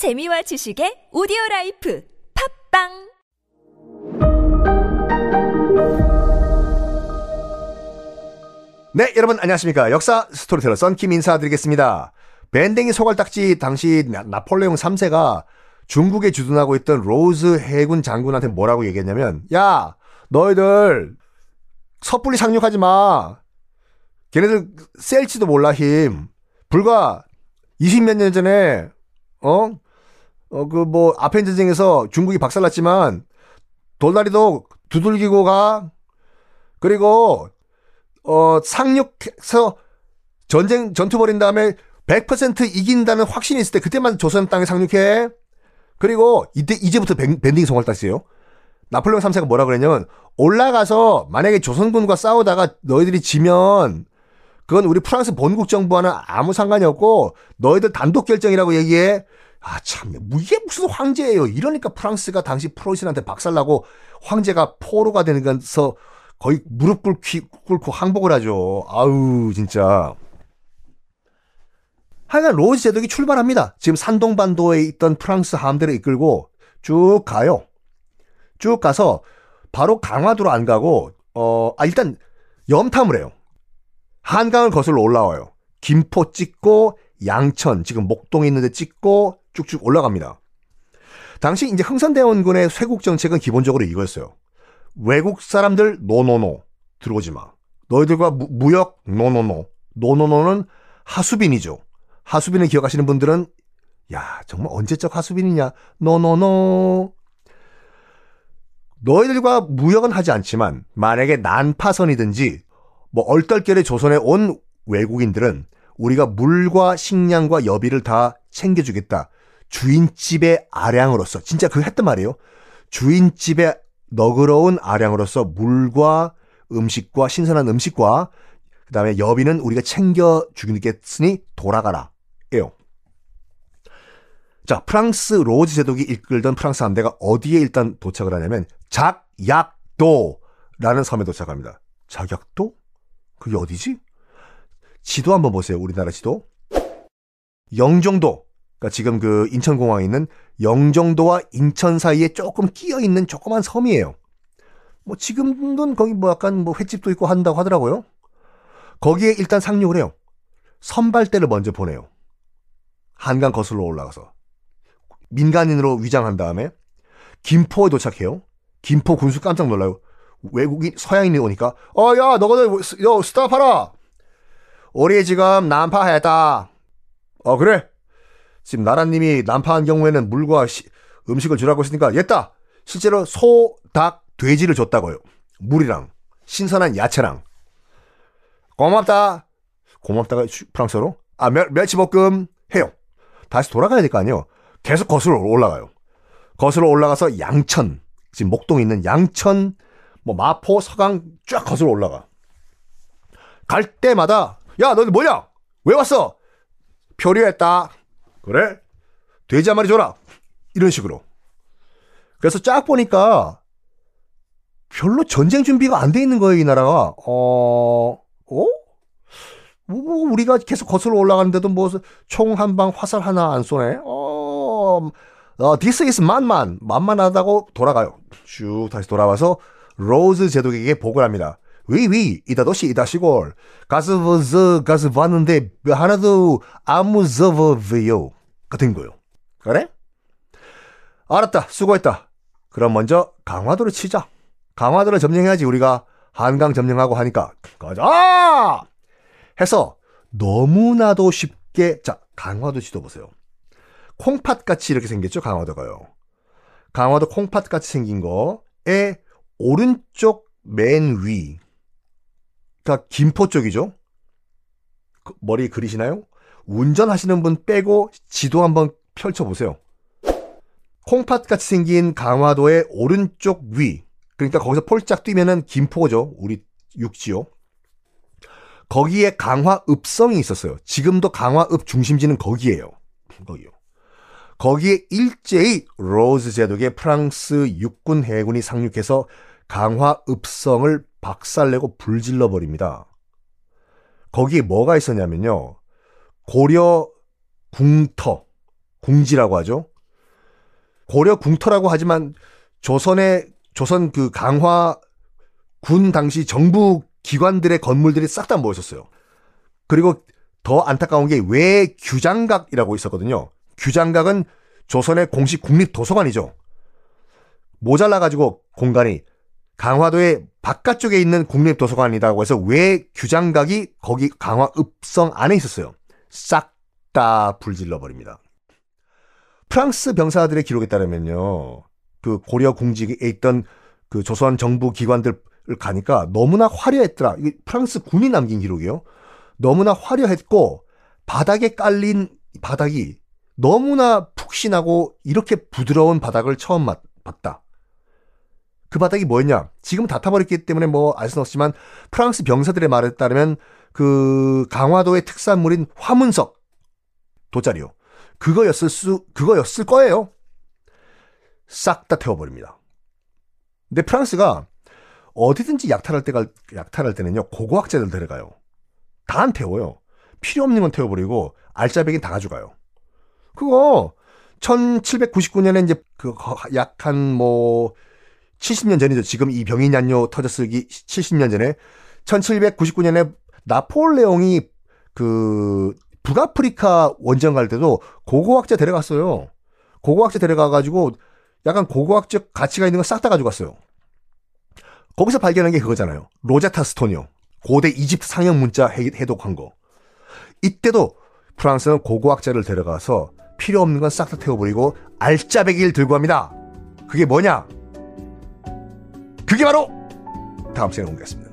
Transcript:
재미와 지식의 오디오 라이프 팟빵 네, 여러분 안녕하십니까. 역사 스토리텔러 썬킴 인사드리겠습니다. 밴댕이 소갈딱지 당시 나- 나폴레옹 3세가 중국에 주둔하고 있던 로즈 해군 장군한테 뭐라고 얘기했냐면 야, 너희들 섣불리 상륙하지 마. 걔네들 셀지도 몰라 힘. 불과 20몇 년 전에 어? 어 그 뭐 아펜 전쟁에서 중국이 박살났지만 돌다리도 두들기고 가. 그리고 어, 상륙해서 전쟁, 전투 벌인 다음에 100% 이긴다는 확신이 있을 때 그때만 조선 땅에 상륙해. 그리고 이때, 이제부터 밴, 성을 땄어요. 나폴레옹 3세가 뭐라 그랬냐면 올라가서 만약에 조선군과 싸우다가 너희들이 지면 그건 우리 프랑스 본국 정부와는 아무 상관이 없고 너희들 단독 결정이라고 얘기해. 아, 참, 이게 무슨 황제예요. 이러니까 프랑스가 당시 프로이센한테 박살나고 황제가 포로가 되는 건서 거의 무릎 꿇고 항복을 하죠. 아우, 진짜. 하여간 로즈 제독이 출발합니다. 지금 산동반도에 있던 프랑스 함대를 이끌고 쭉 가요. 쭉 가서 바로 강화도로 안 가고, 어, 아, 일단 염탐을 해요. 한강을 거슬러 올라와요. 김포 찍고, 양천, 지금 목동에 있는데 찍고 쭉쭉 올라갑니다. 당시 이제 흥선대원군의 쇄국 정책은 기본적으로 이거였어요. 외국 사람들 no no no 들어오지 마. 너희들과 무, 무역 노노노. 노노노는 하수빈이죠. 하수빈을 기억하시는 분들은 야 정말 언제적 하수빈이냐 노노노. 너희들과 무역은 하지 않지만 만약에 난파선이든지 뭐 얼떨결에 조선에 온 외국인들은 우리가 물과 식량과 여비를 다 챙겨주겠다. 주인집의 아량으로서 진짜 그거 했단 말이에요. 주인집의 너그러운 아량으로서 물과 음식과 신선한 음식과 그 다음에 여비는 우리가 챙겨 주겠으니 돌아가라. 에요. 자, 프랑스 로즈 제독이 이끌던 프랑스 함대가 어디에 일단 도착을 하냐면 작약도라는 섬에 도착합니다. 작약도? 그게 어디지? 지도 한번 보세요. 우리나라 지도. 영종도. 그러니까 지금 그 인천공항에 있는 영종도와 인천 사이에 조금 끼어 있는 조그만 섬이에요. 뭐 지금은 거기 뭐 약간 뭐 횟집도 있고 한다고 하더라고요. 거기에 일단 상륙을 해요. 선발대를 먼저 보내요. 한강 거슬러 올라가서 민간인으로 위장한 다음에 김포에 도착해요. 김포 군수 깜짝 놀라요. 외국인 서양인이 오니까 어야 너거들 요 스탑하라. 우리 지금 난파했다. 어 그래 지금 나라님이 난파한 경우에는 물과 시- 음식을 주라고 했으니까 옛다. 실제로 소, 닭, 돼지를 줬다고요. 물이랑 신선한 야채랑. 고맙다. 고맙다가 슈- 프랑스어로 아 멸, 멸치볶음 해요. 다시 돌아가야 될 거 아니에요. 계속 거슬러 올라가요. 거슬러 올라가서 양천 지금 목동에 있는 양천 뭐 마포 서강 쫙 거슬러 올라가. 갈 때마다 야 너들 뭐냐? 왜 왔어? 표류했다. 그래? 돼지 한 마리 줘라. 이런 식으로. 그래서 쫙 보니까 별로 전쟁 준비가 안 돼 있는 거예요, 이 나라가. 어, 어? 뭐, 뭐 우리가 계속 거슬러 올라가는데도 뭐 총 한 방 화살 하나 안 쏘네. 어, 어, this is 만만. 만만하다고 돌아가요. 쭉 다시 돌아와서 로즈 제독에게 보고를 합니다. 위위 이다 도시 이다 시골 가서 저 가서 봤는데 하나도 안 무서워요 같은 거요. 그래? 알았다 수고했다. 그럼 먼저 강화도를 치자. 강화도를 점령해야지 우리가 한강 점령하고 하니까 가자. 해서 너무나도 쉽게 자 강화도 지도 보세요. 콩팥 같이 이렇게 생겼죠 강화도가요. 강화도 콩팥 같이 생긴 거에 오른쪽 맨 위. 그러니까 김포 쪽이죠. 그 머리 그리시나요? 운전하시는 분 빼고 지도 한번 펼쳐보세요. 콩팥 같이 생긴 강화도의 오른쪽 위. 그러니까 거기서 폴짝 뛰면은 김포죠. 우리 육지요. 거기에 강화읍성이 있었어요. 지금도 강화읍 중심지는 거기에요. 거기요. 거기에 일제히 로즈 제독의 프랑스 육군 해군이 상륙해서 강화읍성을 박살내고 불질러 버립니다. 거기에 뭐가 있었냐면요. 고려 궁터, 궁지라고 하죠. 고려 궁터라고 하지만 조선의 조선 그 강화 군 당시 정부 기관들의 건물들이 싹 다 모였었어요. 그리고 더 안타까운 게외 규장각이라고 있었거든요. 규장각은 조선의 공식 국립 도서관이죠. 모자라 가지고 공간이 강화도의 바깥쪽에 있는 국립 도서관이라고 해서 외 규장각이 거기 강화 읍성 안에 있었어요. 싹 다 불질러 버립니다. 프랑스 병사들의 기록에 따르면요. 그 고려 궁지에 있던 그 조선 정부 기관들을 가니까 너무나 화려했더라. 이게 프랑스 군이 남긴 기록이요. 너무나 화려했고 바닥에 깔린 바닥이 너무나 푹신하고 이렇게 부드러운 바닥을 처음 봤다. 그 바닥이 뭐였냐? 지금 다 타버렸기 때문에 뭐 알 수는 없지만 프랑스 병사들의 말에 따르면 그 강화도의 특산물인 화문석 돗자리요. 그거였을 수, 그거였을 거예요. 싹 다 태워버립니다. 근데 프랑스가 어디든지 약탈할 때가, 약탈할 때는요, 고고학자들 데려가요. 다 안 태워요. 필요 없는 건 태워버리고, 알짜배기 다 가져가요. 그거, 1799년에 이제 그, 약 한 뭐, 70년 전이죠. 지금 이 병인얀뇨 터졌을기 70년 전에 1799년에 나폴레옹이 그 북아프리카 원정 갈 때도 고고학자 데려갔어요. 고고학자 데려가가지고 약간 고고학적 가치가 있는 거싹다 가져갔어요. 거기서 발견한 게 그거잖아요. 로제타 스톤이요. 고대 이집트 상형 문자 해독한 거. 이때도 프랑스는 고고학자를 데려가서 필요 없는 건 싹 다 태워버리고 알짜배기를 들고 합니다. 그게 뭐냐? 그게 바로 다음 시간에 공개하겠습니다.